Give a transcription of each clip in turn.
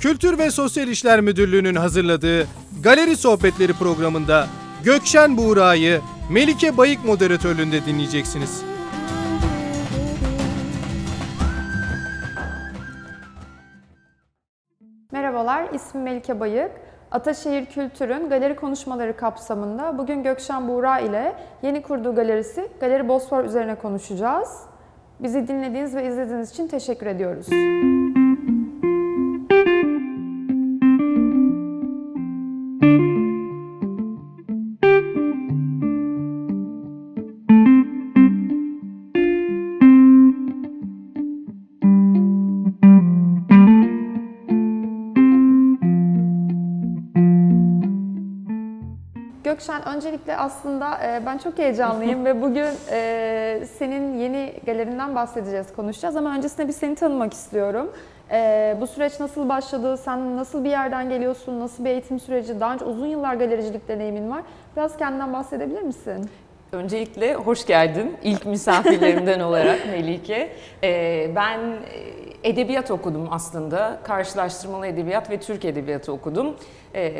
Kültür ve Sosyal İşler Müdürlüğü'nün hazırladığı Galeri Sohbetleri programında Gökşen Buğra'yı Melike Bayık moderatörlüğünde dinleyeceksiniz. Merhabalar, ismim Melike Bayık. Ataşehir Kültür'ün galeri konuşmaları kapsamında bugün Gökşen Buğra ile yeni kurduğu galerisi Galeri Bosfor üzerine konuşacağız. Bizi dinlediğiniz ve izlediğiniz için teşekkür ediyoruz. Gökşen, öncelikle aslında e, ben çok heyecanlıyım ve bugün e, senin yeni galerinden bahsedeceğiz, konuşacağız. Ama öncesinde bir seni tanımak istiyorum. E, bu süreç nasıl başladı, sen nasıl bir yerden geliyorsun, nasıl bir eğitim süreci, daha önce uzun yıllar galericilik deneyimin var. Biraz kendinden bahsedebilir misin? Öncelikle hoş geldin ilk misafirlerimden olarak Melike. Ben edebiyat okudum aslında. Karşılaştırmalı edebiyat ve Türk edebiyatı okudum. Ee,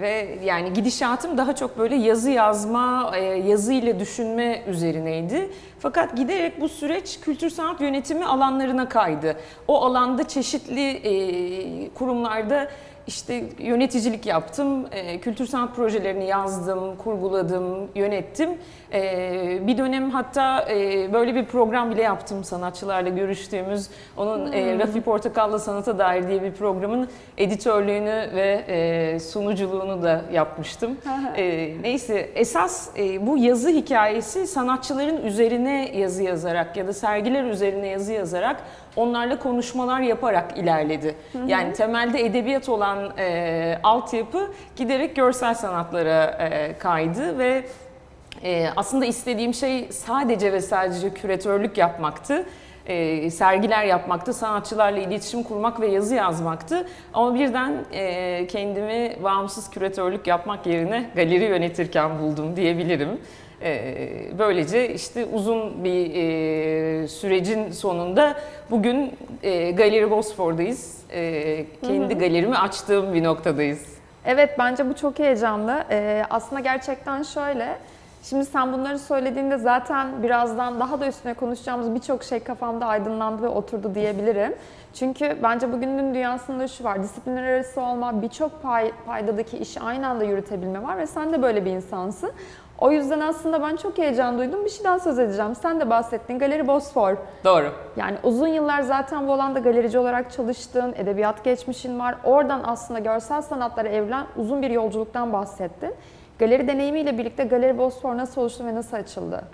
ve yani gidişatım daha çok böyle yazı yazma, e, yazı ile düşünme üzerineydi. Fakat giderek bu süreç kültür sanat yönetimi alanlarına kaydı. O alanda çeşitli e, kurumlarda işte yöneticilik yaptım, e, kültür sanat projelerini yazdım, kurguladım, yönettim. E, bir dönem hatta e, böyle bir program bile yaptım sanatçılarla görüştüğümüz. Onun hmm. e, Rafi Portakal'la Sanata Dair diye bir programın editörlüğünü ve e, sunuculuğunu da yapmıştım. e, neyse esas e, bu yazı hikayesi sanatçıların üzerine yazı yazarak ya da sergiler üzerine yazı yazarak onlarla konuşmalar yaparak ilerledi. Hı hı. Yani temelde edebiyat olan e, altyapı giderek görsel sanatlara e, kaydı ve e, aslında istediğim şey sadece ve sadece küratörlük yapmaktı. E, sergiler yapmaktı, sanatçılarla iletişim kurmak ve yazı yazmaktı. Ama birden e, kendimi bağımsız küratörlük yapmak yerine galeri yönetirken buldum diyebilirim. Ee, böylece işte uzun bir e, sürecin sonunda bugün e, Galeri Bosfor'dayız. E, kendi hı hı. galerimi açtığım bir noktadayız. Evet bence bu çok heyecanlı. Aslında gerçekten şöyle, şimdi sen bunları söylediğinde zaten birazdan daha da üstüne konuşacağımız birçok şey kafamda aydınlandı ve oturdu diyebilirim. Çünkü bence bugünün dünyasında şu var, disiplinler arası olma, birçok pay, paydadaki işi aynı anda yürütebilme var ve sen de böyle bir insansın. O yüzden aslında ben çok heyecan duydum. Bir şeyden söz edeceğim. Sen de bahsettin. Galeri Bosfor. Doğru. Yani uzun yıllar zaten bu alanda galerici olarak çalıştın. Edebiyat geçmişin var. Oradan aslında görsel sanatlara evlen uzun bir yolculuktan bahsettin. Galeri deneyimiyle birlikte Galeri Bosfor nasıl oluştu ve nasıl açıldı?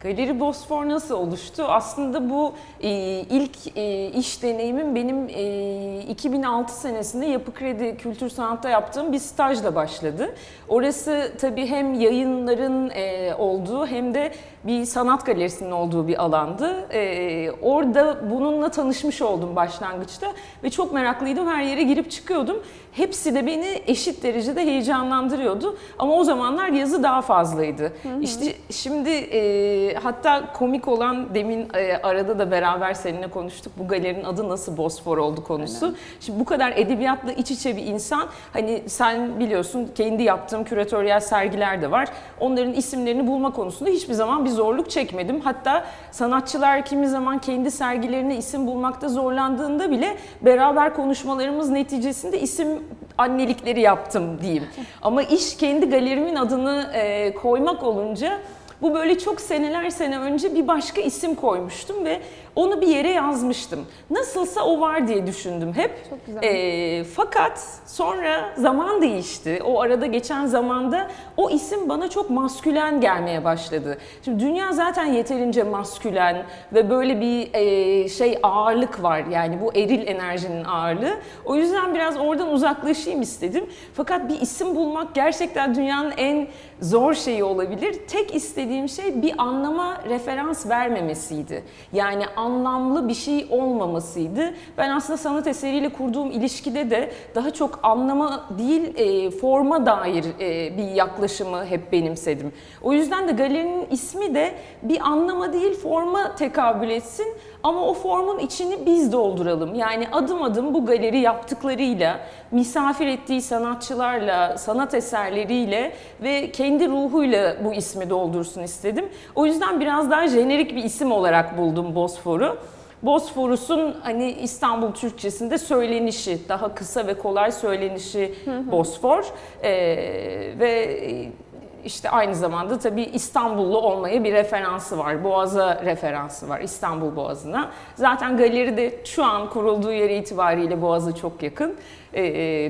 Galeri Bosfor nasıl oluştu? Aslında bu e, ilk e, iş deneyimim benim e, 2006 senesinde Yapı Kredi Kültür Sanat'ta yaptığım bir stajla başladı. Orası tabii hem yayınların e, olduğu hem de bir sanat galerisinin olduğu bir alandı. E, orada bununla tanışmış oldum başlangıçta ve çok meraklıydım. Her yere girip çıkıyordum. Hepsi de beni eşit derecede heyecanlandırıyordu. Ama o zamanlar yazı daha fazlaydı. Hı hı. İşte şimdi e, hatta komik olan demin e, arada da beraber seninle konuştuk. Bu galerinin adı nasıl Bosfor oldu konusu. Aynen. Şimdi bu kadar edebiyatla iç içe bir insan hani sen biliyorsun kendi yaptığım küratöryel sergiler de var. Onların isimlerini bulma konusunda hiçbir zaman bir zorluk çekmedim. Hatta sanatçılar kimi zaman kendi sergilerine isim bulmakta zorlandığında bile beraber konuşmalarımız neticesinde isim annelikleri yaptım diyeyim. Ama iş kendi galerimin adını e, koymak olunca bu böyle çok seneler sene önce bir başka isim koymuştum ve onu bir yere yazmıştım. Nasılsa o var diye düşündüm hep. Çok güzel. E, fakat sonra zaman değişti. O arada geçen zamanda o isim bana çok maskülen gelmeye başladı. Şimdi dünya zaten yeterince maskülen ve böyle bir e, şey ağırlık var. Yani bu eril enerjinin ağırlığı. O yüzden biraz oradan uzaklaşayım istedim. Fakat bir isim bulmak gerçekten dünyanın en zor şeyi olabilir. Tek istediğim istediğim şey bir anlama referans vermemesiydi. Yani anlamlı bir şey olmamasıydı. Ben aslında sanat eseriyle kurduğum ilişkide de daha çok anlama değil e, forma dair e, bir yaklaşımı hep benimsedim. O yüzden de galerinin ismi de bir anlama değil forma tekabül etsin ama o formun içini biz dolduralım. Yani adım adım bu galeri yaptıklarıyla, misafir ettiği sanatçılarla, sanat eserleriyle ve kendi ruhuyla bu ismi doldursun istedim. O yüzden biraz daha jenerik bir isim olarak buldum Bosfor'u. Bosforus'un hani İstanbul Türkçesinde söylenişi, daha kısa ve kolay söylenişi Bosfor. Ee, ve işte aynı zamanda tabii İstanbullu olmaya bir referansı var. Boğaz'a referansı var. İstanbul Boğazı'na. Zaten galeri de şu an kurulduğu yere itibariyle Boğaz'a çok yakın. E,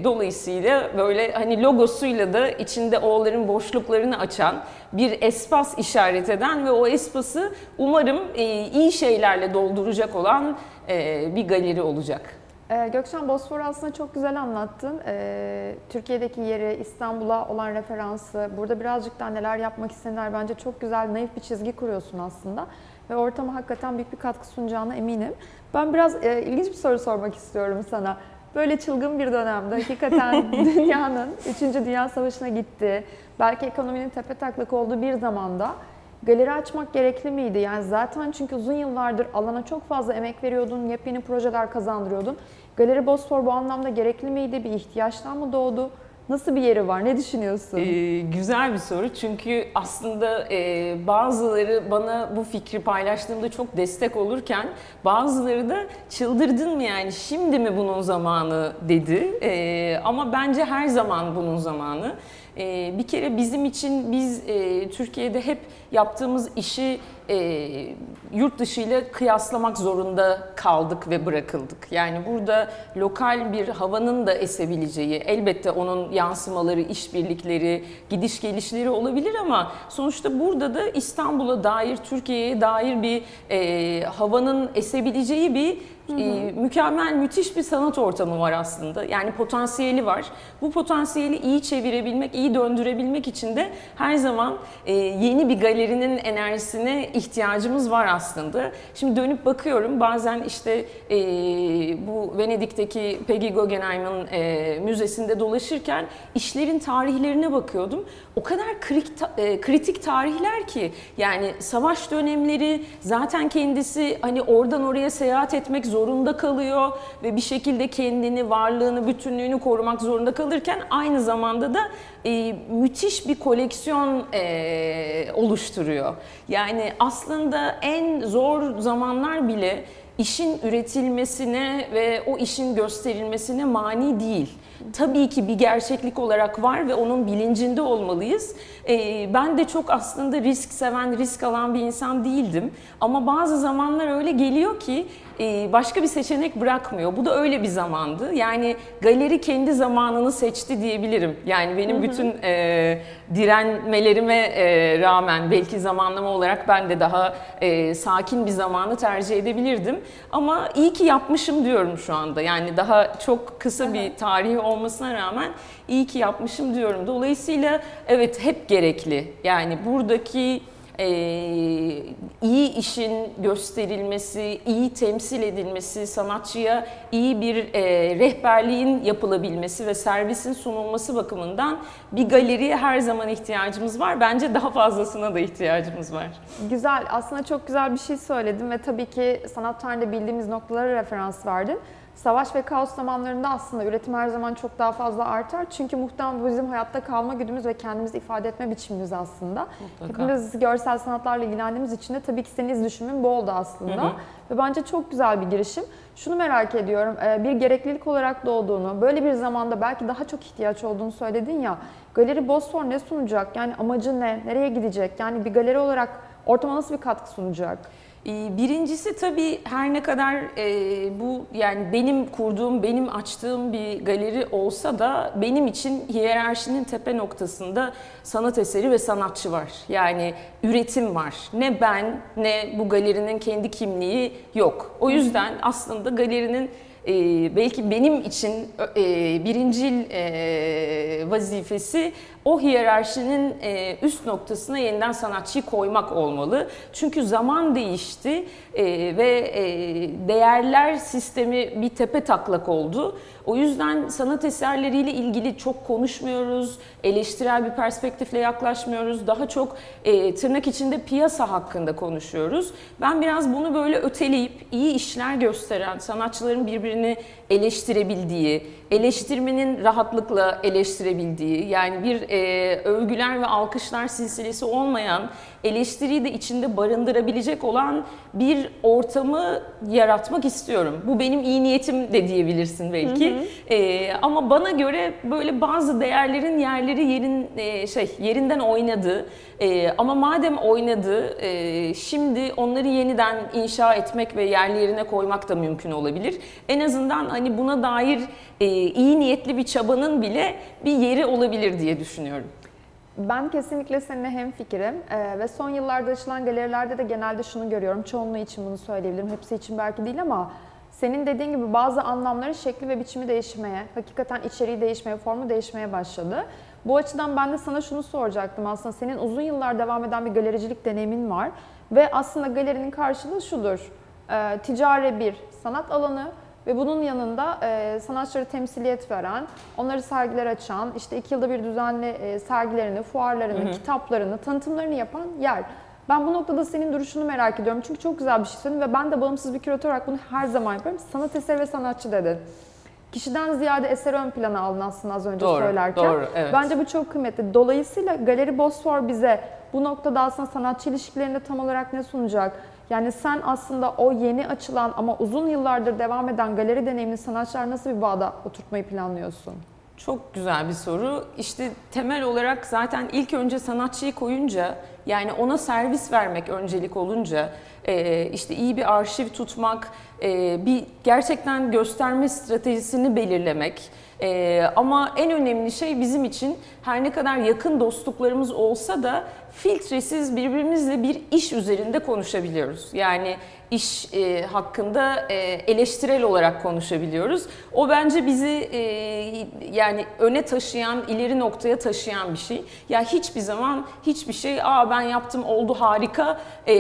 dolayısıyla böyle hani logosuyla da içinde oğulların boşluklarını açan bir espas işaret eden ve o espası umarım e, iyi şeylerle dolduracak olan e, bir galeri olacak. Ee, Gökşen Bosfor aslında çok güzel anlattın. Ee, Türkiye'deki yeri, İstanbul'a olan referansı, burada birazcık daha neler yapmak istenir bence çok güzel, naif bir çizgi kuruyorsun aslında. Ve ortama hakikaten büyük bir katkı sunacağına eminim. Ben biraz e, ilginç bir soru sormak istiyorum sana. Böyle çılgın bir dönemde hakikaten dünyanın 3. Dünya Savaşı'na gitti. Belki ekonominin tepe taklak olduğu bir zamanda galeri açmak gerekli miydi? Yani zaten çünkü uzun yıllardır alana çok fazla emek veriyordun, yepyeni projeler kazandırıyordun. Galeri Bosfor bu anlamda gerekli miydi? Bir ihtiyaçtan mı doğdu? Nasıl bir yeri var? Ne düşünüyorsun? Ee, güzel bir soru çünkü aslında e, bazıları bana bu fikri paylaştığımda çok destek olurken bazıları da çıldırdın mı yani şimdi mi bunun zamanı dedi. E, ama bence her zaman bunun zamanı. E, bir kere bizim için biz e, Türkiye'de hep yaptığımız işi e, yurt dışı ile kıyaslamak zorunda kaldık ve bırakıldık. Yani burada lokal bir havanın da esebileceği, elbette onun yansımaları, işbirlikleri, gidiş gelişleri olabilir ama sonuçta burada da İstanbul'a dair, Türkiye'ye dair bir e, havanın esebileceği bir e, mükemmel, müthiş bir sanat ortamı var aslında. Yani potansiyeli var. Bu potansiyeli iyi çevirebilmek, iyi döndürebilmek için de her zaman e, yeni bir galerinin enerjisine ihtiyacımız var aslında. Şimdi dönüp bakıyorum bazen işte e, bu Venedik'teki Peggy Guggenheim'in e, müzesinde dolaşırken işlerin tarihlerine bakıyordum. O kadar kritik tarihler ki yani savaş dönemleri zaten kendisi hani oradan oraya seyahat etmek zorunda kalıyor ve bir şekilde kendini, varlığını, bütünlüğünü korumak zorunda kalırken aynı zamanda da e, müthiş bir koleksiyon e, oluştururuyor. Yani aslında en zor zamanlar bile işin üretilmesine ve o işin gösterilmesine mani değil. Tabii ki bir gerçeklik olarak var ve onun bilincinde olmalıyız. Ee, ben de çok aslında risk seven, risk alan bir insan değildim. Ama bazı zamanlar öyle geliyor ki e, başka bir seçenek bırakmıyor. Bu da öyle bir zamandı. Yani galeri kendi zamanını seçti diyebilirim. Yani benim bütün e, direnmelerime e, rağmen belki zamanlama olarak ben de daha e, sakin bir zamanı tercih edebilirdim. Ama iyi ki yapmışım diyorum şu anda. Yani daha çok kısa bir tarihi olmasına rağmen iyi ki yapmışım diyorum. Dolayısıyla evet hep gerekli. Yani buradaki e, iyi işin gösterilmesi, iyi temsil edilmesi, sanatçıya iyi bir e, rehberliğin yapılabilmesi ve servisin sunulması bakımından bir galeriye her zaman ihtiyacımız var. Bence daha fazlasına da ihtiyacımız var. Güzel, aslında çok güzel bir şey söyledin ve tabii ki sanat tarihinde bildiğimiz noktalara referans verdin. Savaş ve kaos zamanlarında aslında üretim her zaman çok daha fazla artar. Çünkü muhtemelen bu bizim hayatta kalma güdümüz ve kendimizi ifade etme biçimimiz aslında. Mutlaka. Hepimiz görsel sanatlarla ilgilendiğimiz için de tabii ki senin iz düşümün bu oldu aslında. Hı hı. Ve bence çok güzel bir girişim. Şunu merak ediyorum, e, bir gereklilik olarak doğduğunu, böyle bir zamanda belki daha çok ihtiyaç olduğunu söyledin ya. Galeri Bosfor ne sunacak? Yani amacı ne? Nereye gidecek? Yani bir galeri olarak ortama nasıl bir katkı sunacak? Ee, Birincisi tabii her ne kadar e, bu yani benim kurduğum, benim açtığım bir galeri olsa da benim için hiyerarşinin tepe noktasında sanat eseri ve sanatçı var. Yani üretim var. Ne ben ne bu galerinin kendi kimliği yok. O yüzden aslında galerinin e, belki benim için e, birincil e, vazifesi o hiyerarşinin e, üst noktasına yeniden sanatçıyı koymak olmalı. Çünkü zaman değişti e, ve e, değerler sistemi bir tepe taklak oldu. O yüzden sanat eserleriyle ilgili çok konuşmuyoruz, eleştirel bir perspektifle yaklaşmıyoruz. Daha çok tırnak içinde piyasa hakkında konuşuyoruz. Ben biraz bunu böyle öteleyip iyi işler gösteren sanatçıların birbirini eleştirebildiği, eleştirmenin rahatlıkla eleştirebildiği, yani bir e, övgüler ve alkışlar silsilesi olmayan, eleştiriyi de içinde barındırabilecek olan bir ortamı yaratmak istiyorum. Bu benim iyi niyetim de diyebilirsin belki. Hı hı. E, ama bana göre böyle bazı değerlerin yerleri yerin e, şey yerinden oynadı. E, ama madem oynadı, e, şimdi onları yeniden inşa etmek ve yerli yerine koymak da mümkün olabilir. En azından hani buna dair e, iyi niyetli bir çabanın bile bir yeri olabilir diye düşünüyorum. Ben kesinlikle seninle hemfikirim ee, ve son yıllarda açılan galerilerde de genelde şunu görüyorum. Çoğunluğu için bunu söyleyebilirim, hepsi için belki değil ama senin dediğin gibi bazı anlamların şekli ve biçimi değişmeye, hakikaten içeriği değişmeye, formu değişmeye başladı. Bu açıdan ben de sana şunu soracaktım aslında. Senin uzun yıllar devam eden bir galericilik deneyimin var ve aslında galerinin karşılığı şudur. Ee, ticari bir sanat alanı ve bunun yanında e, sanatçıları temsiliyet veren, onları sergiler açan, işte iki yılda bir düzenli e, sergilerini, fuarlarını, hı hı. kitaplarını, tanıtımlarını yapan yer. Ben bu noktada senin duruşunu merak ediyorum. Çünkü çok güzel bir şey söyledin ve ben de bağımsız bir küratör olarak bunu her zaman yapıyorum. Sanat eseri ve sanatçı dedin. Kişiden ziyade eseri ön plana aldın aslında az önce doğru, söylerken. Doğru, evet. Bence bu çok kıymetli. Dolayısıyla Galeri Bosfor bize bu noktada aslında sanatçı ilişkilerinde tam olarak ne sunacak? Yani sen aslında o yeni açılan ama uzun yıllardır devam eden galeri deneyimini sanatçılar nasıl bir bağda oturtmayı planlıyorsun? Çok güzel bir soru. İşte temel olarak zaten ilk önce sanatçıyı koyunca yani ona servis vermek öncelik olunca e, işte iyi bir arşiv tutmak, e, bir gerçekten gösterme stratejisini belirlemek, ee, ama en önemli şey bizim için her ne kadar yakın dostluklarımız olsa da filtresiz birbirimizle bir iş üzerinde konuşabiliyoruz. Yani iş e, hakkında e, eleştirel olarak konuşabiliyoruz. O bence bizi e, yani öne taşıyan, ileri noktaya taşıyan bir şey. Ya hiçbir zaman hiçbir şey aa ben yaptım oldu harika e,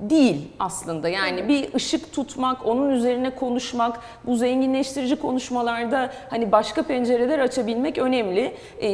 değil aslında. Yani bir ışık tutmak, onun üzerine konuşmak, bu zenginleştirici konuşmalarda hani başka pencereler açabilmek önemli. E,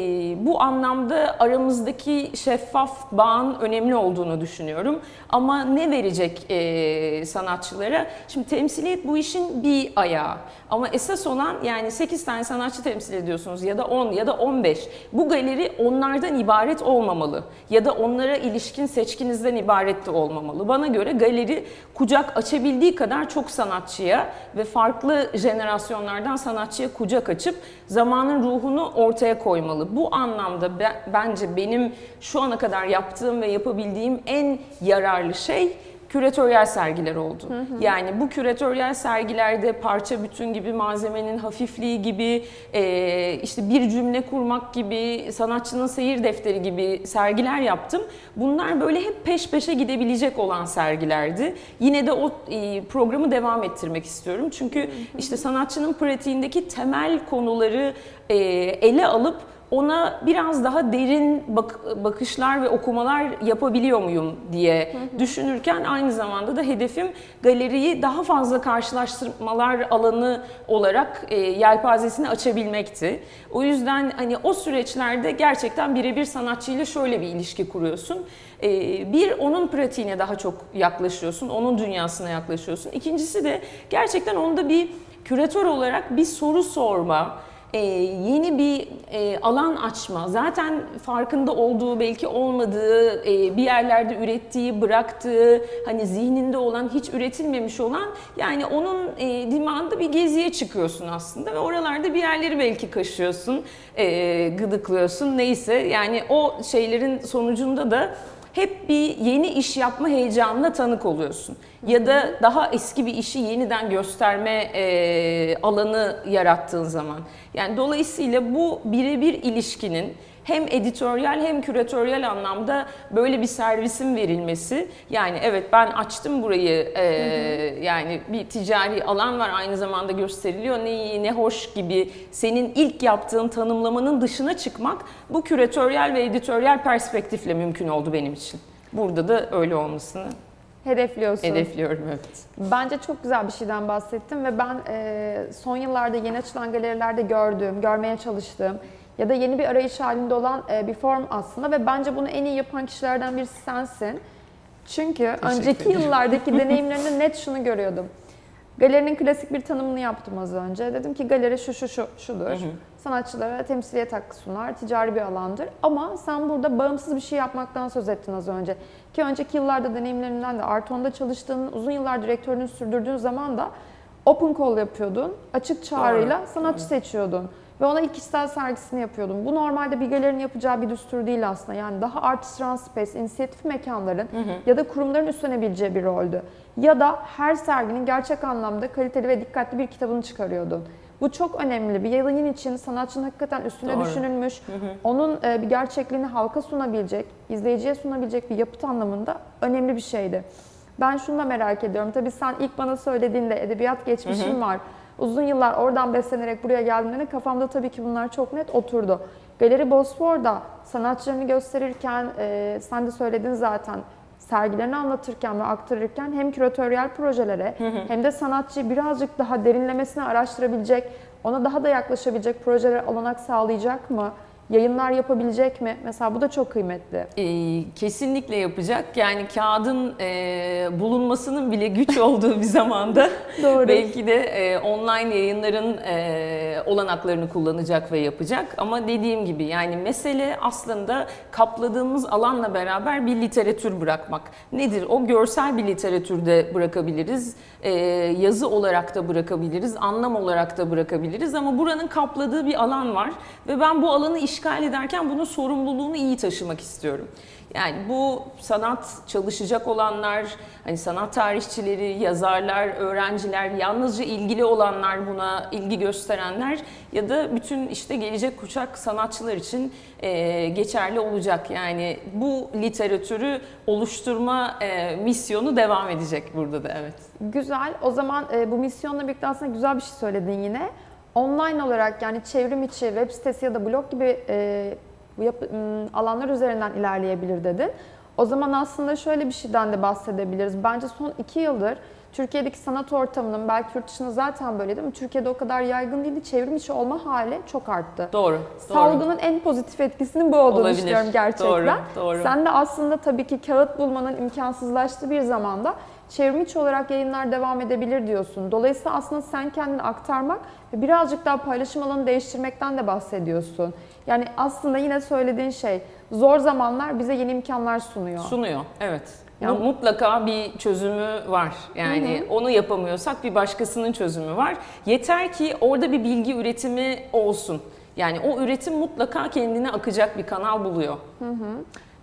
bu anlamda aramızdaki şeffaf bağın önemli olduğunu düşünüyorum. Ama ne verecek e, sanatçılara? Şimdi temsiliyet bu işin bir ayağı. Ama esas olan yani 8 tane sanatçı temsil ediyorsunuz ya da 10 ya da 15. Bu galeri onlardan ibaret olmamalı. Ya da onlara ilişkin seçkinizden ibaret de olmamalı. Bana göre galeri kucak açabildiği kadar çok sanatçıya ve farklı jenerasyonlardan sanatçıya kucak açıp zamanın ruhunu ortaya koymalı. Bu anlamda be, bence benim şu ana kadar yaptığım ve yapabildiğim en yararlı şey küratöryel sergiler oldu. Hı hı. Yani bu küratöryel sergilerde parça bütün gibi malzemenin hafifliği gibi e, işte bir cümle kurmak gibi sanatçının seyir defteri gibi sergiler yaptım. Bunlar böyle hep peş peşe gidebilecek olan sergilerdi. Yine de o e, programı devam ettirmek istiyorum. Çünkü işte sanatçının pratiğindeki temel konuları e, ele alıp ona biraz daha derin bak bakışlar ve okumalar yapabiliyor muyum diye düşünürken aynı zamanda da hedefim galeriyi daha fazla karşılaştırmalar alanı olarak e, yelpazesini açabilmekti. O yüzden hani o süreçlerde gerçekten birebir sanatçıyla şöyle bir ilişki kuruyorsun. E, bir onun pratiğine daha çok yaklaşıyorsun, onun dünyasına yaklaşıyorsun. İkincisi de gerçekten onda bir küratör olarak bir soru sorma, e, yeni bir e, alan açma, zaten farkında olduğu belki olmadığı, e, bir yerlerde ürettiği, bıraktığı, hani zihninde olan, hiç üretilmemiş olan yani onun e, dimağında bir geziye çıkıyorsun aslında ve oralarda bir yerleri belki kaşıyorsun, e, gıdıklıyorsun neyse. Yani o şeylerin sonucunda da hep bir yeni iş yapma heyecanına tanık oluyorsun. Ya da daha eski bir işi yeniden gösterme e, alanı yarattığın zaman. Yani dolayısıyla bu birebir ilişkinin hem editoryal hem küratöryal anlamda böyle bir servisin verilmesi. Yani evet ben açtım burayı e, yani bir ticari alan var aynı zamanda gösteriliyor ne iyi ne hoş gibi senin ilk yaptığın tanımlamanın dışına çıkmak bu küratöryal ve editoryal perspektifle mümkün oldu benim için. Burada da öyle olmasını Hedefliyorsun. hedefliyorum evet. Bence çok güzel bir şeyden bahsettim ve ben e, son yıllarda yeni açılan galerilerde gördüğüm, görmeye çalıştığım ya da yeni bir arayış halinde olan e, bir form aslında ve bence bunu en iyi yapan kişilerden birisi sensin. Çünkü önceki ederim. yıllardaki deneyimlerinde net şunu görüyordum. Galerinin klasik bir tanımını yaptım az önce. Dedim ki galeri şu şu şu şudur. Sanatçılara temsiliyet hakkı sunar, ticari bir alandır. Ama sen burada bağımsız bir şey yapmaktan söz ettin az önce. Ki önceki yıllarda deneyimlerinden de Arton'da çalıştığın, uzun yıllar direktörünü sürdürdüğün zaman da open call yapıyordun. Açık çağrıyla sanatçı seçiyordun. Ve ona ilk kişisel sergisini yapıyordun. Bu normalde bir galerinin yapacağı bir düstur değil aslında. Yani daha artisan space, inisiyatif mekanların ya da kurumların üstlenebileceği bir roldü. Ya da her serginin gerçek anlamda kaliteli ve dikkatli bir kitabını çıkarıyordun. Bu çok önemli. Bir yayın için sanatçının hakikaten üstüne Doğru. düşünülmüş, onun e, bir gerçekliğini halka sunabilecek, izleyiciye sunabilecek bir yapıt anlamında önemli bir şeydi. Ben şunu da merak ediyorum. Tabii sen ilk bana söylediğinde edebiyat geçmişin var. Uzun yıllar oradan beslenerek buraya geldiğinde kafamda tabii ki bunlar çok net oturdu. Galeri Bosfor'da sanatçılarını gösterirken, e, sen de söyledin zaten, sergilerini anlatırken ve aktarırken hem küratöryel projelere hem de sanatçıyı birazcık daha derinlemesine araştırabilecek, ona daha da yaklaşabilecek projelere olanak sağlayacak mı? Yayınlar yapabilecek mi? Mesela bu da çok kıymetli. Ee, kesinlikle yapacak. Yani kağıdın e, bulunmasının bile güç olduğu bir zamanda Doğru. belki de e, online yayınların e, olanaklarını kullanacak ve yapacak. Ama dediğim gibi yani mesele aslında kapladığımız alanla beraber bir literatür bırakmak. Nedir? O görsel bir literatürde bırakabiliriz, e, yazı olarak da bırakabiliriz, anlam olarak da bırakabiliriz. Ama buranın kapladığı bir alan var ve ben bu alanı işgal ederken bunun sorumluluğunu iyi taşımak istiyorum. Yani bu sanat çalışacak olanlar, hani sanat tarihçileri, yazarlar, öğrenciler, yalnızca ilgili olanlar buna ilgi gösterenler ya da bütün işte gelecek kuşak sanatçılar için e, geçerli olacak. Yani bu literatürü oluşturma e, misyonu devam edecek burada da evet. Güzel. O zaman e, bu misyonla birlikte aslında güzel bir şey söyledin yine. Online olarak yani çevrim içi web sitesi ya da blog gibi e, m, alanlar üzerinden ilerleyebilir dedin. O zaman aslında şöyle bir şeyden de bahsedebiliriz. Bence son iki yıldır Türkiye'deki sanat ortamının belki yurt dışında zaten böyle değil mi? Türkiye'de o kadar yaygın değildi. Çevrim içi olma hali çok arttı. Doğru. doğru. Salgının en pozitif etkisinin bu olduğunu Olabilir. düşünüyorum gerçekten. Doğru, doğru. Sen de aslında tabii ki kağıt bulmanın imkansızlaştığı bir zamanda çevrim içi olarak yayınlar devam edebilir diyorsun. Dolayısıyla aslında sen kendini aktarmak ve birazcık daha paylaşım alanı değiştirmekten de bahsediyorsun. Yani aslında yine söylediğin şey zor zamanlar bize yeni imkanlar sunuyor. Sunuyor, evet. Ya- Mu- Mutlaka bir çözümü var. Yani onu yapamıyorsak bir başkasının çözümü var. Yeter ki orada bir bilgi üretimi olsun. Yani o üretim mutlaka kendine akacak bir kanal buluyor.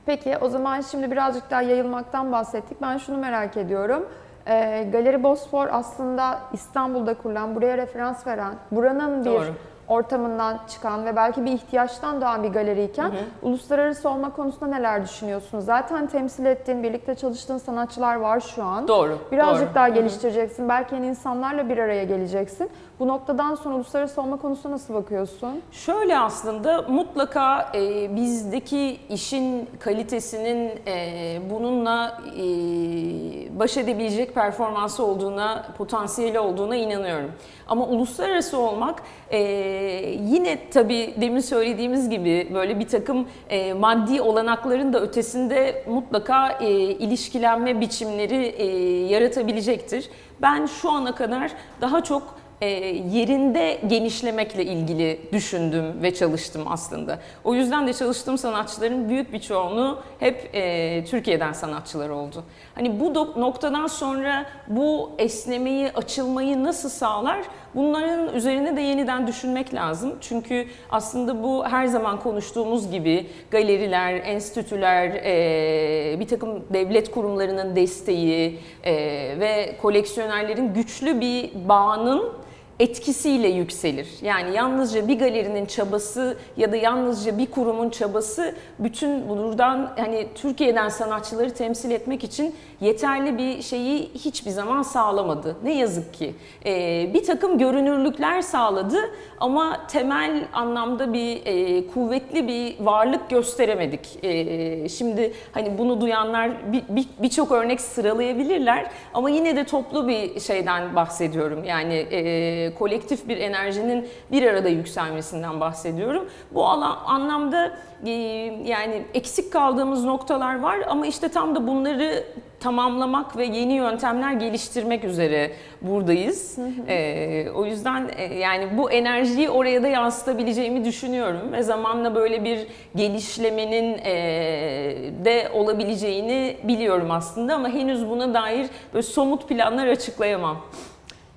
Peki o zaman şimdi birazcık daha yayılmaktan bahsettik. Ben şunu merak ediyorum. Ee, Galeri Bosfor aslında İstanbul'da kurulan, buraya referans veren, buranın bir Doğru. Ortamından çıkan ve belki bir ihtiyaçtan doğan bir galeriyken uluslararası olma konusunda neler düşünüyorsunuz? Zaten temsil ettiğin, birlikte çalıştığın sanatçılar var şu an. Doğru. Birazcık doğru. daha geliştireceksin. Belki yeni insanlarla bir araya geleceksin. Bu noktadan sonra uluslararası olma konusuna nasıl bakıyorsun? Şöyle aslında mutlaka e, bizdeki işin kalitesinin e, bununla e, baş edebilecek performansı olduğuna, potansiyeli olduğuna inanıyorum. Ama uluslararası olmak e, yine tabii demin söylediğimiz gibi böyle bir takım e, maddi olanakların da ötesinde mutlaka e, ilişkilenme biçimleri e, yaratabilecektir. Ben şu ana kadar daha çok e, yerinde genişlemekle ilgili düşündüm ve çalıştım aslında. O yüzden de çalıştığım sanatçıların büyük bir çoğunluğu hep e, Türkiye'den sanatçılar oldu. Hani bu noktadan sonra bu esnemeyi, açılmayı nasıl sağlar? Bunların üzerine de yeniden düşünmek lazım. Çünkü aslında bu her zaman konuştuğumuz gibi galeriler, enstitüler, e, bir takım devlet kurumlarının desteği e, ve koleksiyonerlerin güçlü bir bağının etkisiyle yükselir. Yani yalnızca bir galerinin çabası ya da yalnızca bir kurumun çabası bütün buradan hani Türkiye'den sanatçıları temsil etmek için yeterli bir şeyi hiçbir zaman sağlamadı. Ne yazık ki. Ee, bir takım görünürlükler sağladı ama temel anlamda bir e, kuvvetli bir varlık gösteremedik. E, şimdi hani bunu duyanlar birçok bir, bir örnek sıralayabilirler ama yine de toplu bir şeyden bahsediyorum. Yani e, kolektif bir enerjinin bir arada yükselmesinden bahsediyorum. Bu alan, anlamda e, yani eksik kaldığımız noktalar var ama işte tam da bunları tamamlamak ve yeni yöntemler geliştirmek üzere buradayız. Hı hı. E, o yüzden e, yani bu enerjiyi oraya da yansıtabileceğimi düşünüyorum ve zamanla böyle bir gelişlemenin e, de olabileceğini biliyorum aslında ama henüz buna dair böyle somut planlar açıklayamam.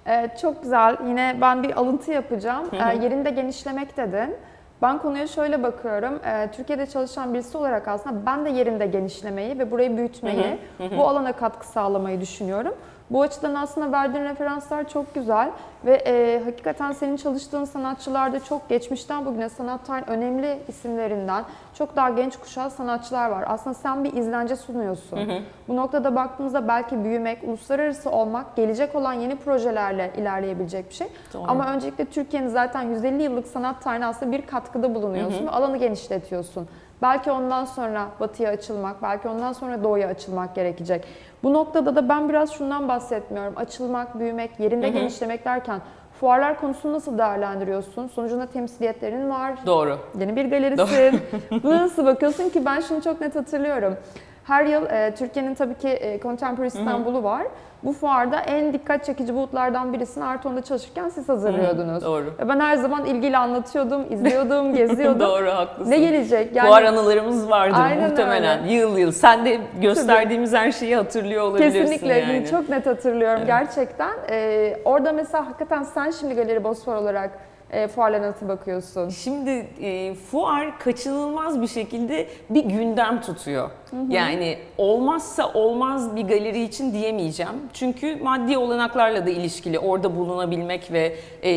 Ee, çok güzel. Yine ben bir alıntı yapacağım. Ee, yerinde genişlemek dedin. Ben konuya şöyle bakıyorum. Ee, Türkiye'de çalışan birisi olarak aslında ben de yerinde genişlemeyi ve burayı büyütmeyi, hı hı. bu alana katkı sağlamayı düşünüyorum. Bu açıdan aslında verdiğin referanslar çok güzel ve e, hakikaten senin çalıştığın sanatçılar da çok geçmişten bugüne sanat tarihin önemli isimlerinden çok daha genç kuşağı sanatçılar var. Aslında sen bir izlence sunuyorsun. Hı hı. Bu noktada baktığımızda belki büyümek, uluslararası olmak, gelecek olan yeni projelerle ilerleyebilecek bir şey. Doğru. Ama öncelikle Türkiye'nin zaten 150 yıllık sanat tarihine aslında bir katkıda bulunuyorsun hı hı. ve alanı genişletiyorsun. Belki ondan sonra batıya açılmak, belki ondan sonra doğuya açılmak gerekecek. Bu noktada da ben biraz şundan bahsetmiyorum. Açılmak, büyümek, yerinde hı hı. genişlemek derken fuarlar konusunu nasıl değerlendiriyorsun? Sonucunda temsiliyetlerin var. Doğru. Yeni bir galerisin. Buna nasıl bakıyorsun ki ben şunu çok net hatırlıyorum. Her yıl e, Türkiye'nin tabii ki e, Contemporary İstanbul'u var. Bu fuarda en dikkat çekici bulutlardan birisini Arton'da çalışırken siz hazırlıyordunuz. Doğru. Ve ben her zaman ilgili anlatıyordum, izliyordum, geziyordum. doğru, haklısın. Ne gelecek? Yani, Fuar anılarımız vardır Aynen muhtemelen. Yıl yıl. Sen de gösterdiğimiz her şeyi hatırlıyor olabilirsin Kesinlikle. yani. Çok net hatırlıyorum gerçekten. Ee, orada mesela hakikaten sen şimdi Galeri Bosfor olarak e, fuarlara nasıl bakıyorsun? Şimdi e, fuar kaçınılmaz bir şekilde bir gündem tutuyor. Hı hı. Yani olmazsa olmaz bir galeri için diyemeyeceğim. Çünkü maddi olanaklarla da ilişkili orada bulunabilmek ve e,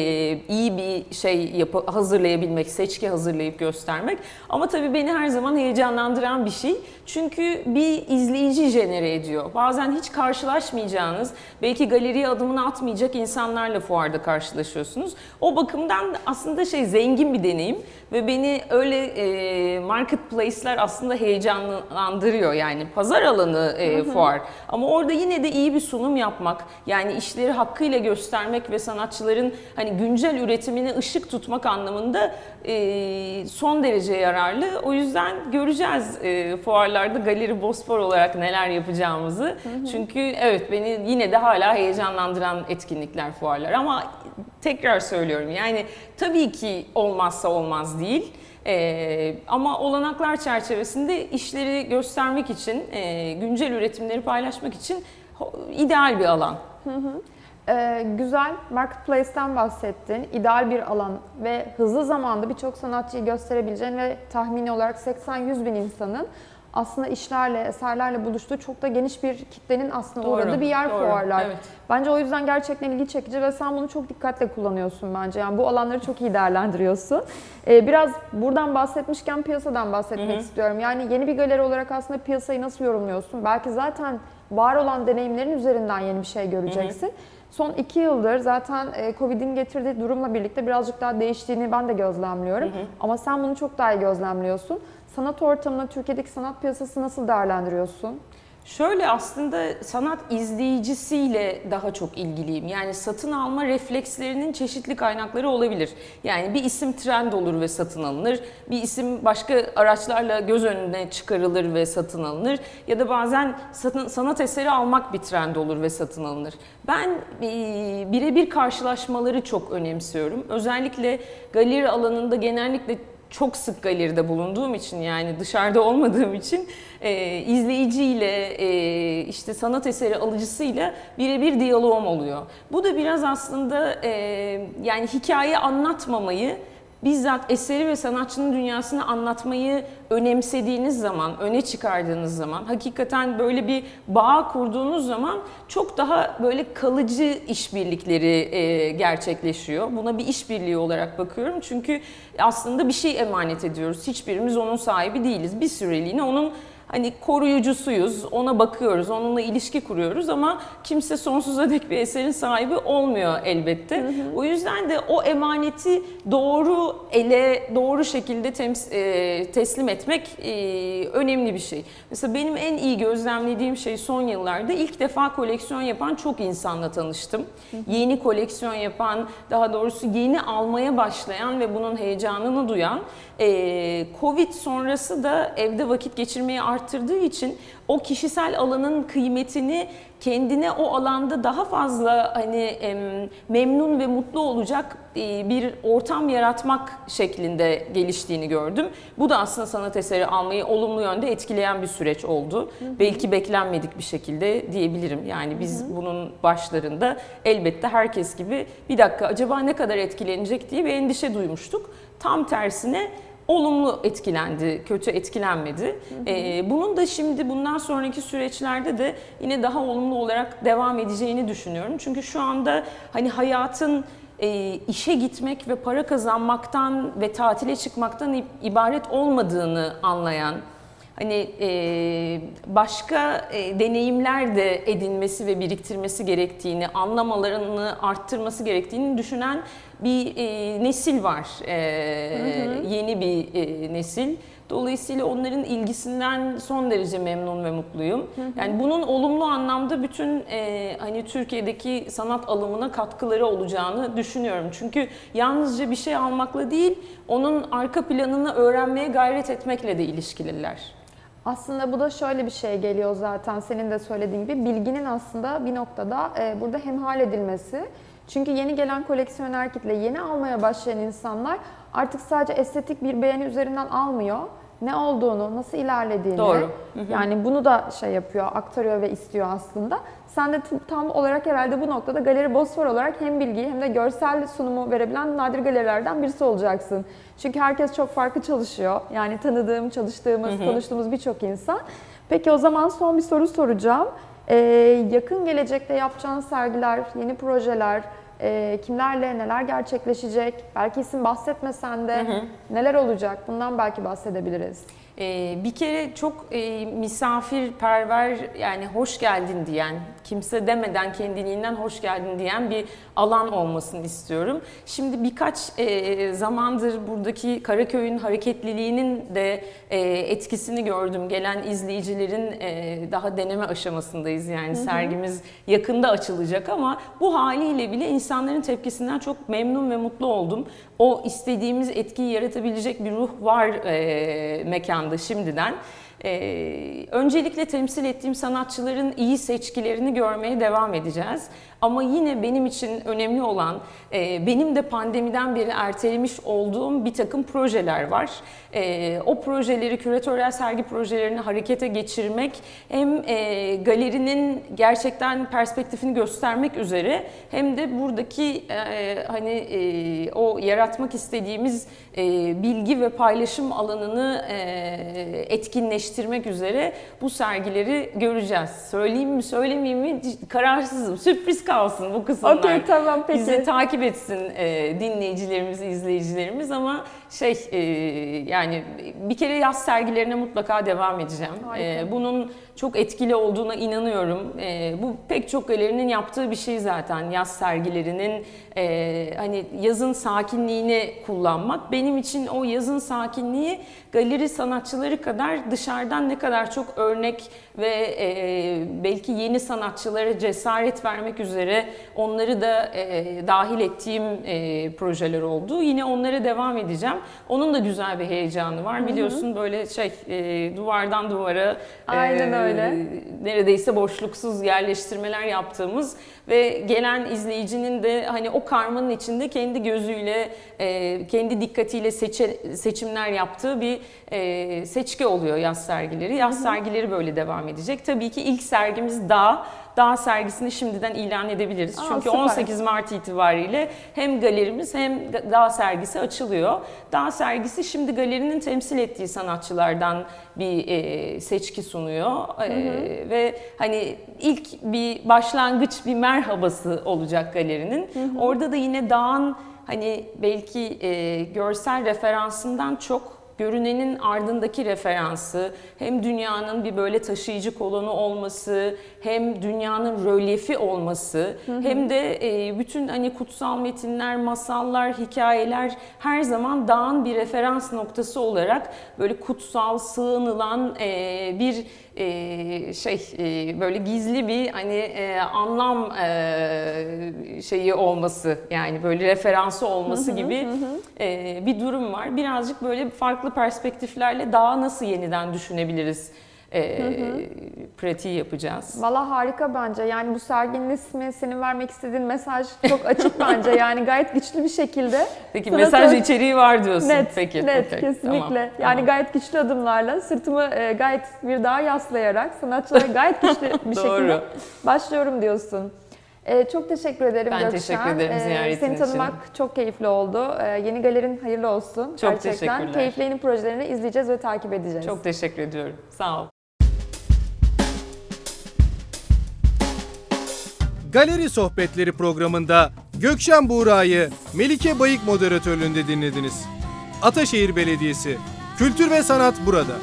iyi bir şey yapı, hazırlayabilmek, seçki hazırlayıp göstermek. Ama tabii beni her zaman heyecanlandıran bir şey. Çünkü bir izleyici jenere ediyor. Bazen hiç karşılaşmayacağınız, belki galeriye adımını atmayacak insanlarla fuarda karşılaşıyorsunuz. O bakımdan aslında şey zengin bir deneyim ve beni öyle e, marketplace'ler aslında heyecanlandırıyor. Yani pazar alanı e, fuar. Ama orada yine de iyi bir sunum yapmak, yani işleri hakkıyla göstermek ve sanatçıların hani güncel üretimine ışık tutmak anlamında e, son derece yararlı. O yüzden göreceğiz e, fuarlarda Galeri Bosfor olarak neler yapacağımızı. Hı hı. Çünkü evet beni yine de hala heyecanlandıran etkinlikler fuarlar ama tekrar söylüyorum yani tabii ki olmazsa olmaz değil. Ee, ama olanaklar çerçevesinde işleri göstermek için, e, güncel üretimleri paylaşmak için ideal bir alan. Hı hı. Ee, güzel, marketplace'ten bahsettin. İdeal bir alan ve hızlı zamanda birçok sanatçıyı gösterebileceğin ve tahmini olarak 80-100 bin insanın aslında işlerle, eserlerle buluştuğu çok da geniş bir kitlenin aslında doğru, uğradığı bir yer doğru, fuarlar. Evet. Bence o yüzden gerçekten ilgi çekici ve sen bunu çok dikkatle kullanıyorsun bence. Yani bu alanları çok iyi değerlendiriyorsun. Ee, biraz buradan bahsetmişken piyasadan bahsetmek Hı-hı. istiyorum. Yani yeni bir galeri olarak aslında piyasayı nasıl yorumluyorsun? Belki zaten var olan deneyimlerin üzerinden yeni bir şey göreceksin. Hı-hı. Son iki yıldır zaten e, Covid'in getirdiği durumla birlikte birazcık daha değiştiğini ben de gözlemliyorum. Hı hı. Ama sen bunu çok daha iyi gözlemliyorsun. Sanat ortamını, Türkiye'deki sanat piyasası nasıl değerlendiriyorsun? Şöyle aslında sanat izleyicisiyle daha çok ilgiliyim. Yani satın alma reflekslerinin çeşitli kaynakları olabilir. Yani bir isim trend olur ve satın alınır. Bir isim başka araçlarla göz önüne çıkarılır ve satın alınır. Ya da bazen satın, sanat eseri almak bir trend olur ve satın alınır. Ben e, birebir karşılaşmaları çok önemsiyorum. Özellikle galeri alanında genellikle çok sık galeride bulunduğum için yani dışarıda olmadığım için e, izleyiciyle e, işte sanat eseri alıcısıyla birebir diyaloğum oluyor. Bu da biraz aslında e, yani hikaye anlatmamayı bizzat eseri ve sanatçının dünyasını anlatmayı önemsediğiniz zaman, öne çıkardığınız zaman, hakikaten böyle bir bağ kurduğunuz zaman çok daha böyle kalıcı işbirlikleri e, gerçekleşiyor. Buna bir işbirliği olarak bakıyorum. Çünkü aslında bir şey emanet ediyoruz. Hiçbirimiz onun sahibi değiliz. Bir süreliğine onun hani koruyucusuyuz, ona bakıyoruz, onunla ilişki kuruyoruz ama kimse sonsuza dek bir eserin sahibi olmuyor elbette. Hı hı. O yüzden de o emaneti doğru ele, doğru şekilde tems- e, teslim etmek e, önemli bir şey. Mesela benim en iyi gözlemlediğim şey son yıllarda ilk defa koleksiyon yapan çok insanla tanıştım. Hı hı. Yeni koleksiyon yapan, daha doğrusu yeni almaya başlayan ve bunun heyecanını duyan, e, Covid sonrası da evde vakit geçirmeyi arttırdığı için o kişisel alanın kıymetini kendine o alanda daha fazla hani em, memnun ve mutlu olacak e, bir ortam yaratmak şeklinde geliştiğini gördüm. Bu da aslında sanat eseri almayı olumlu yönde etkileyen bir süreç oldu. Hı hı. Belki beklenmedik bir şekilde diyebilirim. Yani biz hı hı. bunun başlarında elbette herkes gibi bir dakika acaba ne kadar etkilenecek diye bir endişe duymuştuk. Tam tersine olumlu etkilendi, kötü etkilenmedi. Hı hı. Ee, bunun da şimdi bundan sonraki süreçlerde de yine daha olumlu olarak devam edeceğini düşünüyorum. Çünkü şu anda hani hayatın e, işe gitmek ve para kazanmaktan ve tatile çıkmaktan ibaret olmadığını anlayan, hani e, başka e, deneyimler de edinmesi ve biriktirmesi gerektiğini, anlamalarını arttırması gerektiğini düşünen bir e, nesil var. E, hı hı. Yeni bir e, nesil. Dolayısıyla onların ilgisinden son derece memnun ve mutluyum. Hı hı. Yani bunun olumlu anlamda bütün e, hani Türkiye'deki sanat alımına katkıları olacağını düşünüyorum. Çünkü yalnızca bir şey almakla değil, onun arka planını öğrenmeye gayret etmekle de ilişkililer. Aslında bu da şöyle bir şey geliyor zaten senin de söylediğin gibi bilginin aslında bir noktada e, burada hemhal edilmesi. Çünkü yeni gelen koleksiyoner kitle, yeni almaya başlayan insanlar artık sadece estetik bir beğeni üzerinden almıyor. Ne olduğunu, nasıl ilerlediğini, Doğru. yani bunu da şey yapıyor, aktarıyor ve istiyor aslında. Sen de tam olarak herhalde bu noktada Galeri Bosfor olarak hem bilgiyi hem de görsel sunumu verebilen nadir galerilerden birisi olacaksın. Çünkü herkes çok farklı çalışıyor. Yani tanıdığım, çalıştığımız, hı hı. konuştuğumuz birçok insan. Peki o zaman son bir soru soracağım. Ee, yakın gelecekte yapacağın sergiler, yeni projeler, e, kimlerle neler gerçekleşecek? Belki isim bahsetmesen de hı hı. neler olacak? Bundan belki bahsedebiliriz. Ee, bir kere çok e, misafirperver yani hoş geldin diyen, kimse demeden kendiliğinden hoş geldin diyen bir alan olmasını istiyorum. Şimdi birkaç e, zamandır buradaki Karaköy'ün hareketliliğinin de e, etkisini gördüm. Gelen izleyicilerin e, daha deneme aşamasındayız yani hı hı. sergimiz yakında açılacak ama bu haliyle bile insanların tepkisinden çok memnun ve mutlu oldum. O istediğimiz etkiyi yaratabilecek bir ruh var e, mekanda şimdiden. Ee, öncelikle temsil ettiğim sanatçıların iyi seçkilerini görmeye devam edeceğiz. Ama yine benim için önemli olan, e, benim de pandemiden beri ertelemiş olduğum bir takım projeler var. E, o projeleri, küratöryel sergi projelerini harekete geçirmek hem e, galerinin gerçekten perspektifini göstermek üzere hem de buradaki e, hani e, o yaratmak istediğimiz e, bilgi ve paylaşım alanını e, etkinleştirmek üzere bu sergileri göreceğiz. Söyleyeyim mi, söylemeyeyim mi kararsızım. Sürpriz kalsın bu kısımlar. Okey tamam peki. Bizi takip etsin e, dinleyicilerimiz, izleyicilerimiz ama şey e, yani bir kere yaz sergilerine mutlaka devam edeceğim. E, bunun çok etkili olduğuna inanıyorum. E, bu pek çok galerinin yaptığı bir şey zaten. Yaz sergilerinin e, hani yazın sakinliğini kullanmak. Benim için o yazın sakinliği galeri sanatçıları kadar dışarıdan ne kadar çok örnek ve e, belki yeni sanatçılara cesaret vermek üzere onları da e, dahil ettiğim e, projeler oldu. Yine onlara devam edeceğim. Onun da güzel bir heyecanı var. Biliyorsun böyle şey e, duvardan duvara Aynen e, öyle. neredeyse boşluksuz yerleştirmeler yaptığımız ve gelen izleyicinin de hani o karmanın içinde kendi gözüyle, e, kendi dikkatiyle seçe, seçimler yaptığı bir e, seçki oluyor yaz sergileri. Yaz sergileri böyle devam edecek. Tabii ki ilk sergimiz Dağ. Dağ sergisini şimdiden ilan edebiliriz. Aa, Çünkü süper. 18 Mart itibariyle hem galerimiz hem Dağ sergisi açılıyor. Dağ sergisi şimdi galerinin temsil ettiği sanatçılardan bir e, seçki sunuyor. E, ve hani ilk bir başlangıç, bir merhabası olacak galerinin. Orada da yine Dağ'ın hani belki e, görsel referansından çok görünenin ardındaki referansı hem dünyanın bir böyle taşıyıcı kolonu olması hem dünyanın rölyefi olması hem de e, bütün hani kutsal metinler, masallar, hikayeler her zaman dağın bir referans noktası olarak böyle kutsal, sığınılan e, bir e, şey e, böyle gizli bir hani e, anlam e, şeyi olması yani böyle referansı olması gibi e, bir durum var. Birazcık böyle farklı perspektiflerle daha nasıl yeniden düşünebiliriz e, pratiği yapacağız. Valla harika bence. Yani bu serginin ismi senin vermek istediğin mesaj çok açık bence. Yani gayet güçlü bir şekilde. Peki Sana mesaj söz- içeriği var diyorsun. Net, Peki. net okey, kesinlikle. tamam, yani tamam. gayet güçlü adımlarla sırtımı e, gayet bir daha yaslayarak sanatçılara gayet güçlü bir şekilde başlıyorum diyorsun. E, çok teşekkür ederim Ben Gökşen. teşekkür ederim ziyaretin Seni için. tanımak çok keyifli oldu. E, yeni galerin hayırlı olsun. Çok Gerçekten. teşekkürler. Keyifli yeni projelerini izleyeceğiz ve takip edeceğiz. Çok teşekkür ediyorum. Sağ ol. Galeri Sohbetleri programında Gökşen Buğra'yı Melike Bayık moderatörlüğünde dinlediniz. Ataşehir Belediyesi Kültür ve Sanat burada.